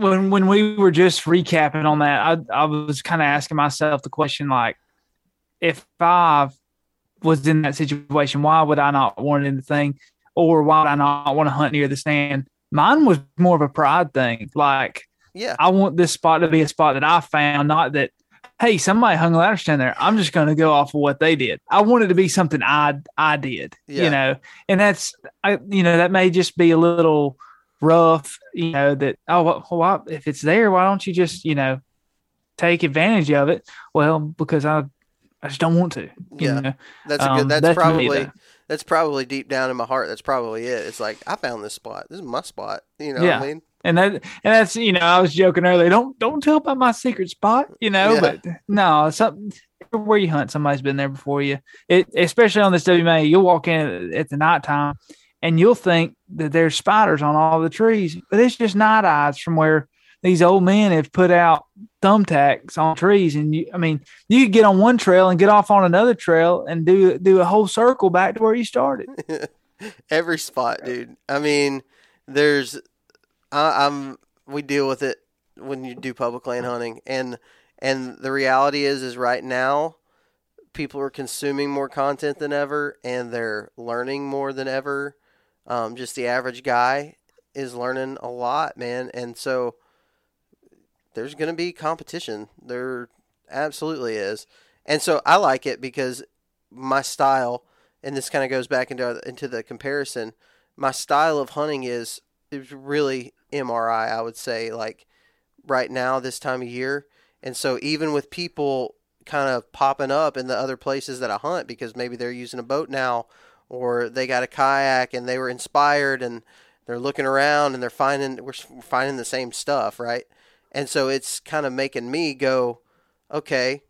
When when we were just recapping on that, I I was kind of asking myself the question like, if I was in that situation, why would I not want anything, or why would I not want to hunt near the stand? Mine was more of a pride thing. Like Yeah. I want this spot to be a spot that I found, not that. Hey, somebody hung a ladder stand there. I'm just going to go off of what they did. I want it to be something I I did, Yeah. you know, and that's I you know that may just be a little rough, you know, that, oh, well, why, if it's there, why don't you just, you know, take advantage of it? Well, because I, I just don't want to. Yeah. know? That's a Um, good that's, that's probably that's probably deep down in my heart. That's probably it. It's like I found this spot. This is my spot. You know what Yeah. I mean? And that, and that's, you know, I was joking earlier. Don't, don't tell about my secret spot, you know, Yeah. but no, something where you hunt, somebody's been there before you. It, especially on this WMA, you'll walk in at the nighttime and you'll think that there's spiders on all the trees, but it's just night eyes from where these old men have put out thumbtacks on trees. And you, I mean, you could get on one trail and get off on another trail and do, do a whole circle back to where you started. Every spot, dude. I mean, there's I, I'm we deal with it when you do public land hunting and and the reality is is right now people are consuming more content than ever and they're learning more than ever um, just the average guy is learning a lot man. And so there's going to be competition. There absolutely is. And so i like it because my style and this kind of goes back into into the comparison my style of hunting is is really mri i would say like right now this time of year. And so even with people kind of popping up in the other places that i hunt because maybe they're using a boat now or they got a kayak and they were inspired and they're looking around and they're finding we're finding the same stuff right? And so it's kind of making me go okay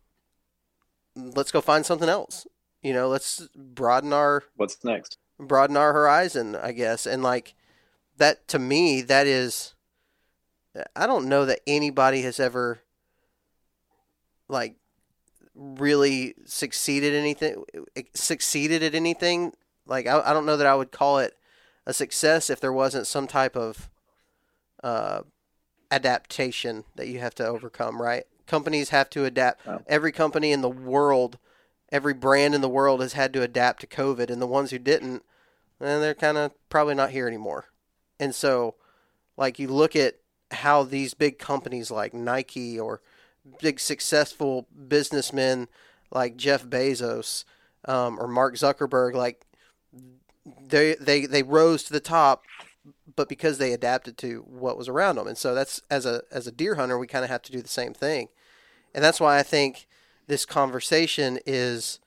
let's go find something else. You know let's broaden our What's next? broaden our horizon i guess. And like that to me that is i don't know that anybody has ever like really succeeded anything succeeded at anything like I, I don't know that i would call it a success if there wasn't some type of uh, adaptation that you have to overcome right? Companies have to adapt. Wow. every company in the world every brand in the world has had to adapt to covid and the ones who didn't and they're kind of probably not here anymore. And so like you look at how these big companies like nike or big successful businessmen like jeff bezos um, or mark zuckerberg like they they they rose to the top but because they adapted to what was around them. And so that's as a as a deer hunter we kind of have to do the same thing. And that's why i think this conversation is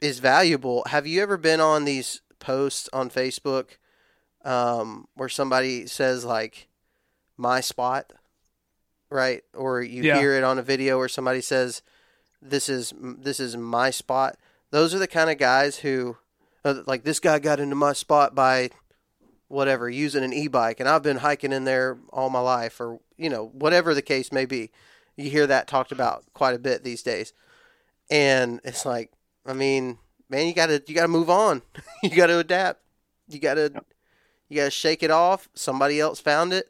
is valuable. Have you ever been on these posts on facebook um, where somebody says like my spot right? Or you Yeah. hear it on a video where somebody says this is this is my spot. Those are the kind of guys who Uh, like this guy got into my spot by whatever using an e-bike and I've been hiking in there all my life or you know whatever the case may be you hear that talked about quite a bit these days and it's like I mean, man, you gotta you gotta move on. you gotta adapt. You gotta you gotta shake it off. Somebody else found it,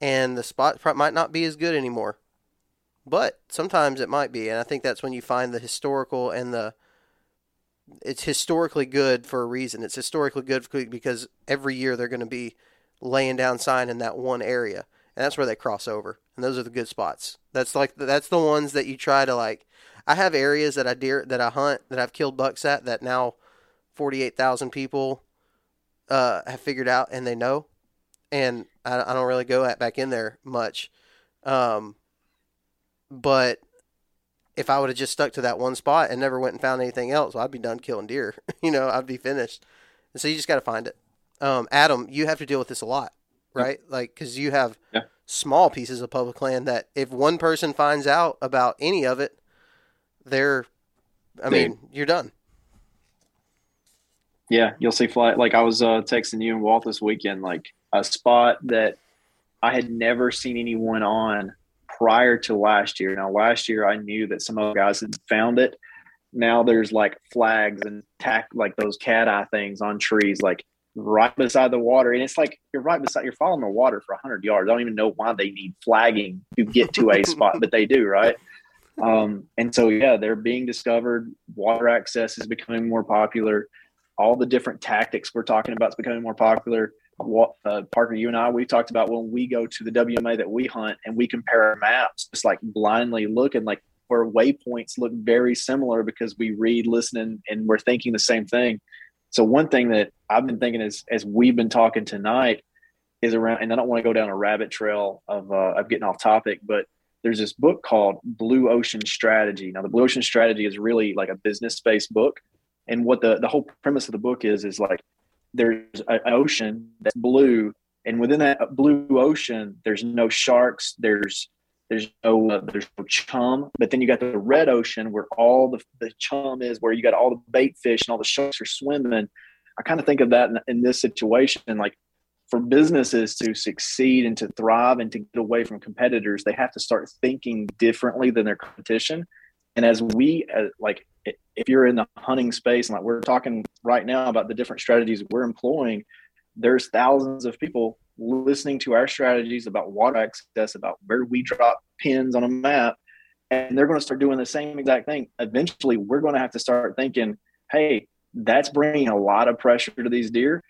and the spot might not be as good anymore. But sometimes it might be, and I think that's when you find the historical and the it's historically good for a reason. It's historically good because every year they're going to be laying down sign in that one area, and that's where they cross over. And those are the good spots. That's like that's the ones that you try to like. I have areas that I deer that I hunt that I've killed bucks at that now forty eight thousand people uh, have figured out and they know, and I, I don't really go at back in there much. Um, but if I would have just stuck to that one spot and never went and found anything else, well, I'd be done killing deer. you know, I'd be finished. And so you just got to find it. Um, Adam, you have to deal with this a lot, right? Yeah. Like, because you have yeah. small pieces of public land that if one person finds out about any of it, they're, I mean, you're done. Yeah, you'll see fly. Like I was uh, texting you and Walt this weekend, like a spot that I had never seen anyone on prior to last year. Now, last year I knew that some other guys had found it. Now there's like flags and tack like those cat eye things on trees, like right beside the water. And it's like you're right beside, you're following the water for 100 yards. I don't even know why they need flagging to get to a spot, but they do, right? Um, and so, yeah, they're being discovered. Water access is becoming more popular. All the different tactics we're talking about is becoming more popular what uh, Parker, you and I, we talked about when we go to the WMA that we hunt and we compare maps, just like blindly looking, like where waypoints look very similar because we read, listen, and we're thinking the same thing. So one thing that I've been thinking is, as we've been talking tonight, is around, and I don't want to go down a rabbit trail of uh, of getting off topic, but there's this book called Blue Ocean Strategy. Now, the Blue Ocean Strategy is really like a business based book, and what the the whole premise of the book is is like there's an ocean that's blue, and within that blue ocean, there's no sharks. There's there's no uh, there's no chum. But then you got the red ocean where all the the chum is, where you got all the bait fish and all the sharks are swimming. I kind of think of that in, in this situation, like for businesses to succeed and to thrive and to get away from competitors, they have to start thinking differently than their competition. And as we, uh, like, if you're in the hunting space and like we're talking right now about the different strategies we're employing, there's thousands of people listening to our strategies about water access, about where we drop pins on a map, and they're going to start doing the same exact thing. Eventually, we're going to have to start thinking, "Hey, that's bringing a lot of pressure to these deer.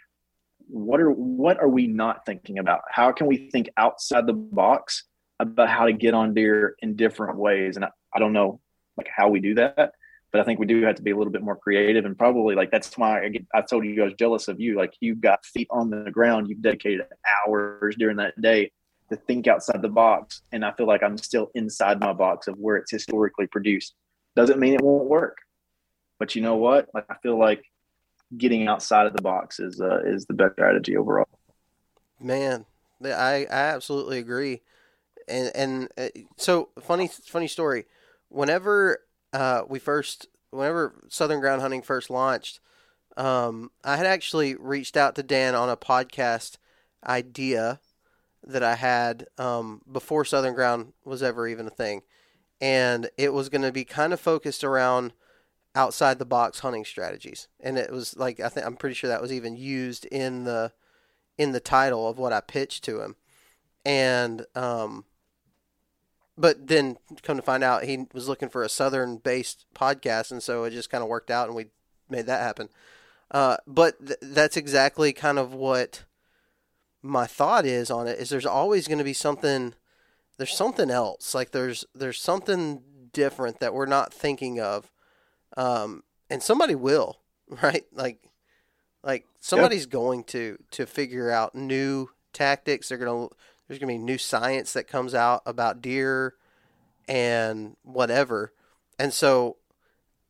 What are what are we not thinking about? How can we think outside the box about how to get on deer in different ways?" And I, I don't know like how we do that, but I think we do have to be a little bit more creative and probably like that's why I, get, I told you I was jealous of you. Like you've got feet on the ground, you've dedicated hours during that day to think outside the box, and I feel like I'm still inside my box of where it's historically produced. Doesn't mean it won't work, but you know what? Like I feel like getting outside of the box is uh, is the best strategy overall. Man, I I absolutely agree, and and uh, so funny funny story. Whenever uh, we first, whenever Southern Ground Hunting first launched, um, I had actually reached out to Dan on a podcast idea that I had um, before Southern Ground was ever even a thing, and it was going to be kind of focused around outside the box hunting strategies, and it was like I think I'm pretty sure that was even used in the in the title of what I pitched to him, and um, but then come to find out he was looking for a southern based podcast and so it just kind of worked out and we made that happen. Uh, but th- that's exactly kind of what my thought is on it is there's always going to be something there's something else. Like there's there's something different that we're not thinking of um, and somebody will right? Like like somebody's yep. going to to figure out new tactics. They're going to there's going to be new science that comes out about deer and whatever. And so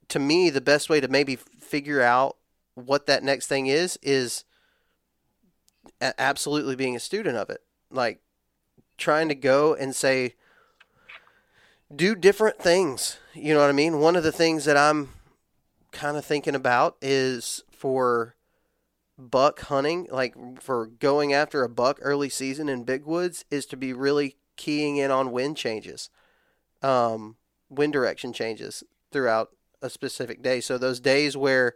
to me the best way to maybe figure out what that next thing is is absolutely being a student of it. Like trying to go and say do different things. You know what I mean? One of the things that I'm kind of thinking about is for buck hunting, like for going after a buck early season in big woods, is to be really keying in on wind changes, um, wind direction changes throughout a specific day. So those days where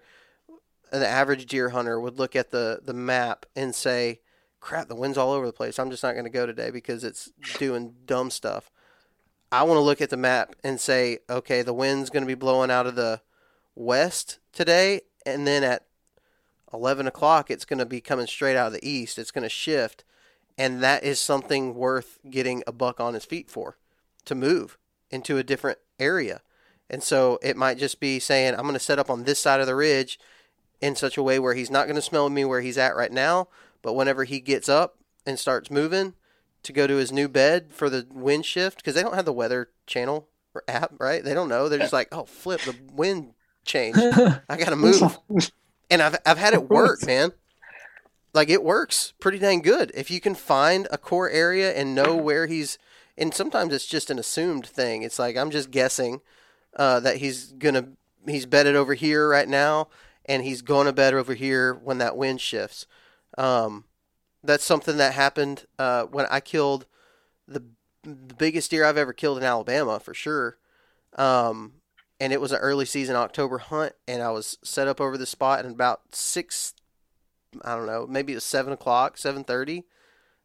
an average deer hunter would look at the the map and say, "Crap, the wind's all over the place. I'm just not going to go today because it's doing dumb stuff." I want to look at the map and say, "Okay, the wind's going to be blowing out of the west today, and then at 11 o'clock, it's going to be coming straight out of the east. It's going to shift." And that is something worth getting a buck on his feet for to move into a different area. And so it might just be saying, I'm going to set up on this side of the ridge in such a way where he's not going to smell me where he's at right now. But whenever he gets up and starts moving to go to his new bed for the wind shift, because they don't have the weather channel or app, right? They don't know. They're just like, oh, flip, the wind changed. I got to move. And I've, I've had it work, man. Like it works pretty dang good. If you can find a core area and know where he's and sometimes it's just an assumed thing. It's like i'm just guessing uh, that he's gonna he's bedded over here right now and he's going to bed over here when that wind shifts. Um, that's something that happened uh, when i killed the, the biggest deer i've ever killed in alabama for sure. Um, and it was an early season october hunt and i was set up over the spot and about six I don't know, maybe it was seven o'clock, seven thirty.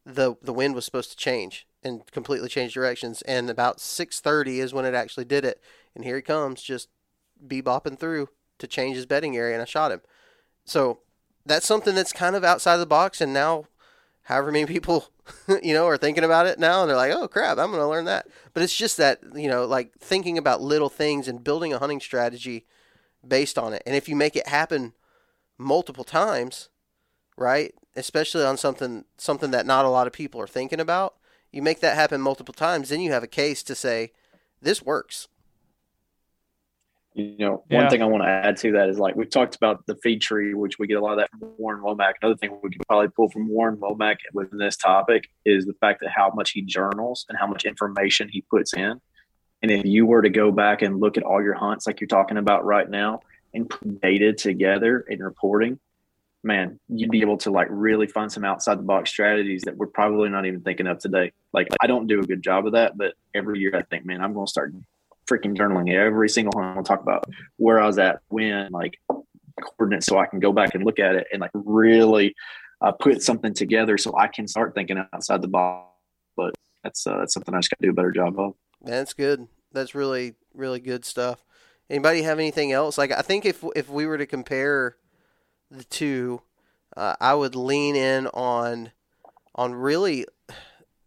The the wind was supposed to change and completely change directions, and about six thirty is when it actually did it. And here he comes, just bebopping through to change his bedding area, and I shot him. So that's something that's kind of outside the box, and now, however many people, you know, are thinking about it now, and they're like, "Oh crap, I'm going to learn that." But it's just that you know, like thinking about little things and building a hunting strategy based on it. And if you make it happen multiple times, right? Especially on something something that not a lot of people are thinking about. You make that happen multiple times, then you have a case to say this works. You know, one thing I want to add to that is like we've talked about the feed tree, which we get a lot of that from Warren Womack. Another thing we could probably pull from Warren Womack within this topic is the fact that how much he journals and how much information he puts in. And if you were to go back and look at all your hunts, like you're talking about right now, and put data together and reporting, man, you'd be able to like really find some outside the box strategies that we're probably not even thinking of today. Like I don't do a good job of that, but every year I think, man, I'm going to start freaking journaling every single one. I'll talk about where I was at when, like coordinates, so I can go back and look at it and like really uh, put something together so I can start thinking outside the box. But that's uh, that's something I just got to do a better job of. That's good. That's really really good stuff. Anybody have anything else? Like I think if if we were to compare the two, uh, I would lean in on on really.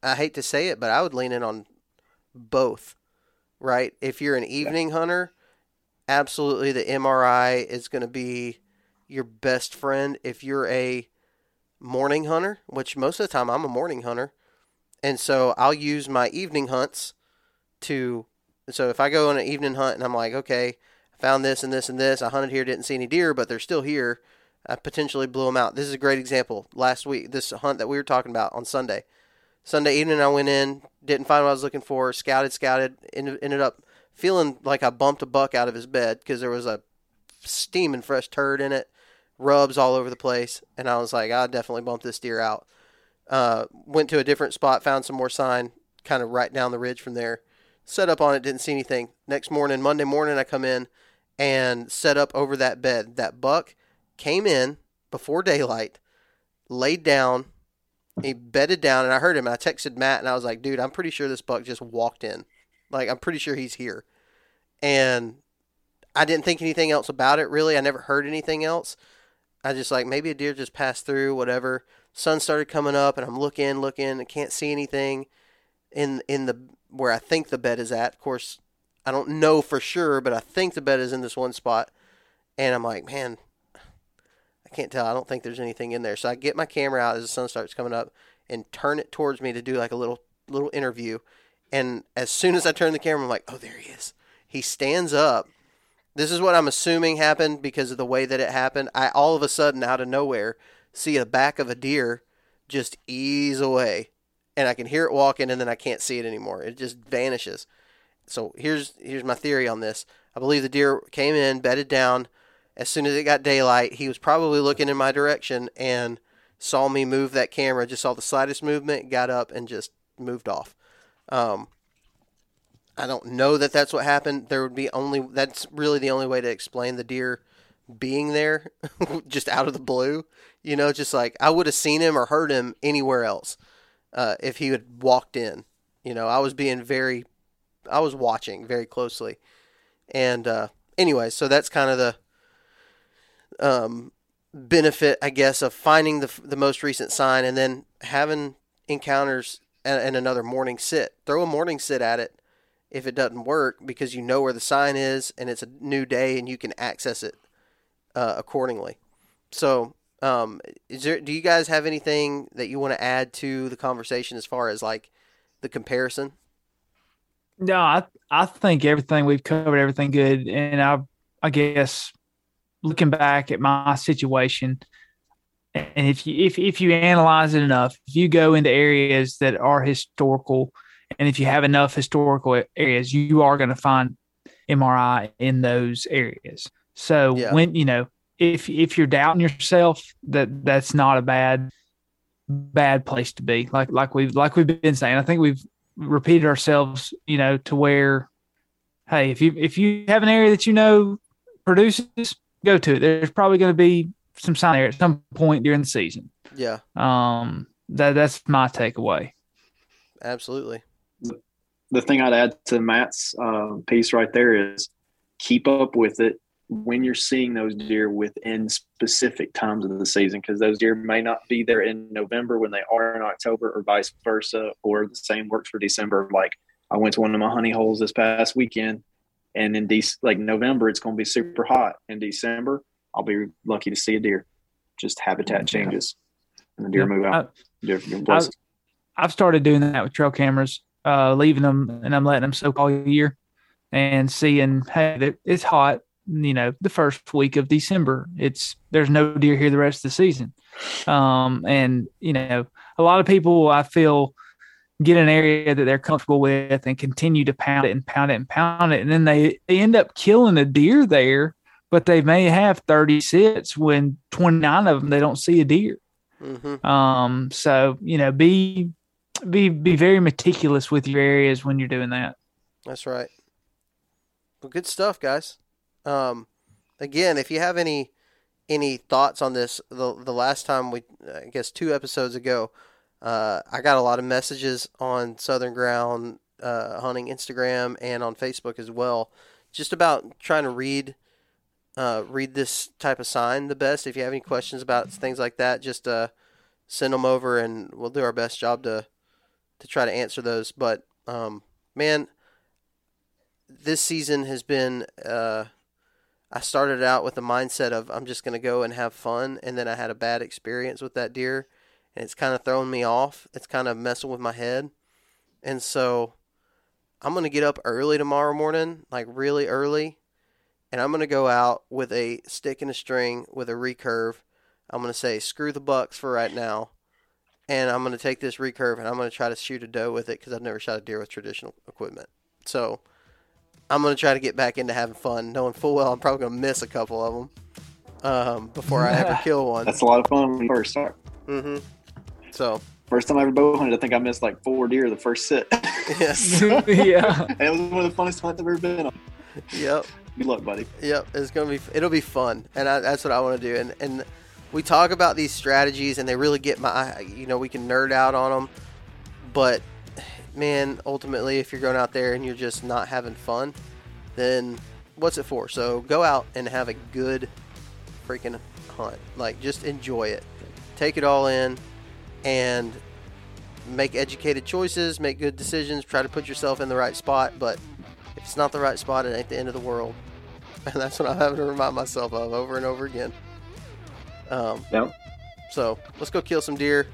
I hate to say it, but I would lean in on both. Right? If you're an evening hunter, absolutely the MRI is going to be your best friend. If you're a morning hunter, which most of the time I'm a morning hunter, and so I'll use my evening hunts to. So if I go on an evening hunt and I'm like, okay, I found this and this and this, I hunted here, didn't see any deer, but they're still here. I potentially blew them out. This is a great example. Last week, this hunt that we were talking about on Sunday. Sunday evening, I went in, didn't find what I was looking for, scouted, scouted, ended up feeling like I bumped a buck out of his bed because there was a steaming fresh turd in it, rubs all over the place, and I was like, I definitely bumped this deer out. Uh, went to a different spot, found some more sign, kind of right down the ridge from there. Set up on it, didn't see anything. Next morning, Monday morning, I come in and set up over that bed. That buck came in before daylight, laid down, he bedded down, and I heard him. I texted Matt, and I was like, "Dude, I'm pretty sure this buck just walked in. Like, I'm pretty sure he's here." And I didn't think anything else about it. Really, I never heard anything else. I just like maybe a deer just passed through, whatever. Sun started coming up, and I'm looking, looking, and can't see anything in in the where I think the bed is at. Of course, I don't know for sure, but I think the bed is in this one spot. And I'm like, man, I can't tell. I don't think there's anything in there. So I get my camera out as the sun starts coming up and turn it towards me to do like a little little interview. And as soon as I turn the camera, I'm like, oh, there he is. He stands up. This is what I'm assuming happened because of the way that it happened. I all of a sudden, out of nowhere, see the back of a deer just ease away, and I can hear it walking, and then I can't see it anymore. It just vanishes. So here's here's my theory on this. I believe the deer came in, bedded down, as soon as it got daylight, he was probably looking in my direction and saw me move that camera. Just saw the slightest movement, got up and just moved off. Um, I don't know that that's what happened. There would be only that's really the only way to explain the deer being there, just out of the blue. You know, just like I would have seen him or heard him anywhere else uh, if he had walked in. You know, I was being very, I was watching very closely, and uh, anyway, so that's kind of the um, benefit, I guess, of finding the the most recent sign and then having encounters and, and another morning sit. Throw a morning sit at it if it doesn't work because you know where the sign is and it's a new day and you can access it uh, accordingly. So, um, is there? Do you guys have anything that you want to add to the conversation as far as like the comparison? No, I I think everything we've covered everything good, and I I guess looking back at my situation, and if you if if you analyze it enough, if you go into areas that are historical, and if you have enough historical areas, you are going to find MRI in those areas. So Yeah. when you know if if you're doubting yourself, that that's not a bad bad place to be. Like like we've like we've been saying, I think we've repeated ourselves, you know, to where, hey, if you if you have an area that you know produces, go to it. There's probably going to be some sign there at some point during the season. Yeah, Um, that that's my takeaway. absolutely. the thing I'd add to Matt's uh, piece right there is keep up with it when you're seeing those deer within specific times of the season because those deer may not be there in November when they are in October or vice versa, or the same works for December. Like I went to one of my honey holes this past weekend, and in De- like November it's going to be super hot. In December, I'll be lucky to see a deer. Just habitat changes, and the deer move out. different places. I've started doing that with trail cameras, uh, leaving them and I'm letting them soak all year and seeing, hey, it's hot. You know, the first week of December, it's there's no deer here the rest of the season. Um, and you know, a lot of people I feel get an area that they're comfortable with and continue to pound it and pound it and pound it, and then they, they end up killing a deer there, but they may have 30 sits when 29 of them they don't see a deer. hmm Um, so you know, be be be very meticulous with your areas when you're doing that. That's right. Well, good stuff, guys. Um, again, if you have any any thoughts on this, the the last time we, I guess, two episodes ago, uh, I got a lot of messages on Southern Ground uh, Hunting Instagram and on Facebook as well, just about trying to read uh, read this type of sign the best. If you have any questions about things like that, just uh, send them over, and we'll do our best job to to try to answer those. But um, man, this season has been. Uh, I started out with the mindset of I'm just going to go and have fun, and then I had a bad experience with that deer, and it's kind of throwing me off. It's kind of messing with my head, and so I'm going to get up early tomorrow morning, like really early, and I'm going to go out with a stick and a string with a recurve. I'm going to say screw the bucks for right now, and I'm going to take this recurve and I'm going to try to shoot a doe with it because I've never shot a deer with traditional equipment. So I'm going to try to get back into having fun, knowing full well I'm probably going to miss a couple of them um, before I ever kill one. That's a lot of fun when you first start. hmm So First time I ever bow hunted, I think I missed like four deer the first sit. yes, yeah. And it was one of the funnest hunts I've ever been on. yep. Good luck, buddy. Yep, it's gonna be. It'll be fun, and I, that's what I want to do. And and we talk about these strategies, and they really get my. You know, we can nerd out on them, but man, ultimately, if you're going out there and you're just not having fun, then what's it for? So go out and have a good freaking hunt. Like just enjoy it, take it all in, and make educated choices, make good decisions, try to put yourself in the right spot. But if it's not the right spot, it ain't the end of the world. And that's what I'm having to remind myself of over and over again. Um, so let's go kill some deer.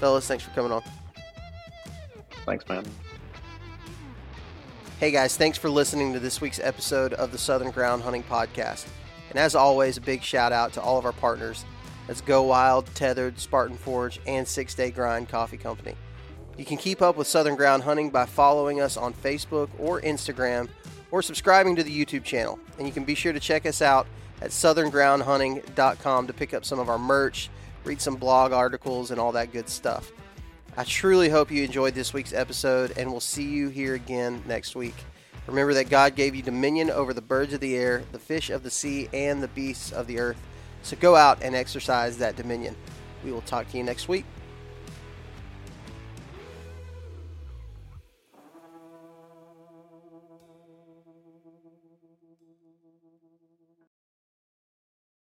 Fellas, thanks for coming on. Thanks, man. Hey guys, thanks for listening to this week's episode of the Southern Ground Hunting Podcast. And as always, a big shout out to all of our partners. That's Go Wild, Tethered, Spartan Forge, and Six Day Grind Coffee Company. You can keep up with Southern Ground Hunting by following us on Facebook or Instagram or subscribing to the YouTube channel. And you can be sure to check us out at southerngroundhunting.com to pick up some of our merch, read some blog articles, and all that good stuff. I truly hope you enjoyed this week's episode, and we'll see you here again next week. Remember that God gave you dominion over the birds of the air, the fish of the sea, and the beasts of the earth so go out and exercise that dominion. We will talk to you next week.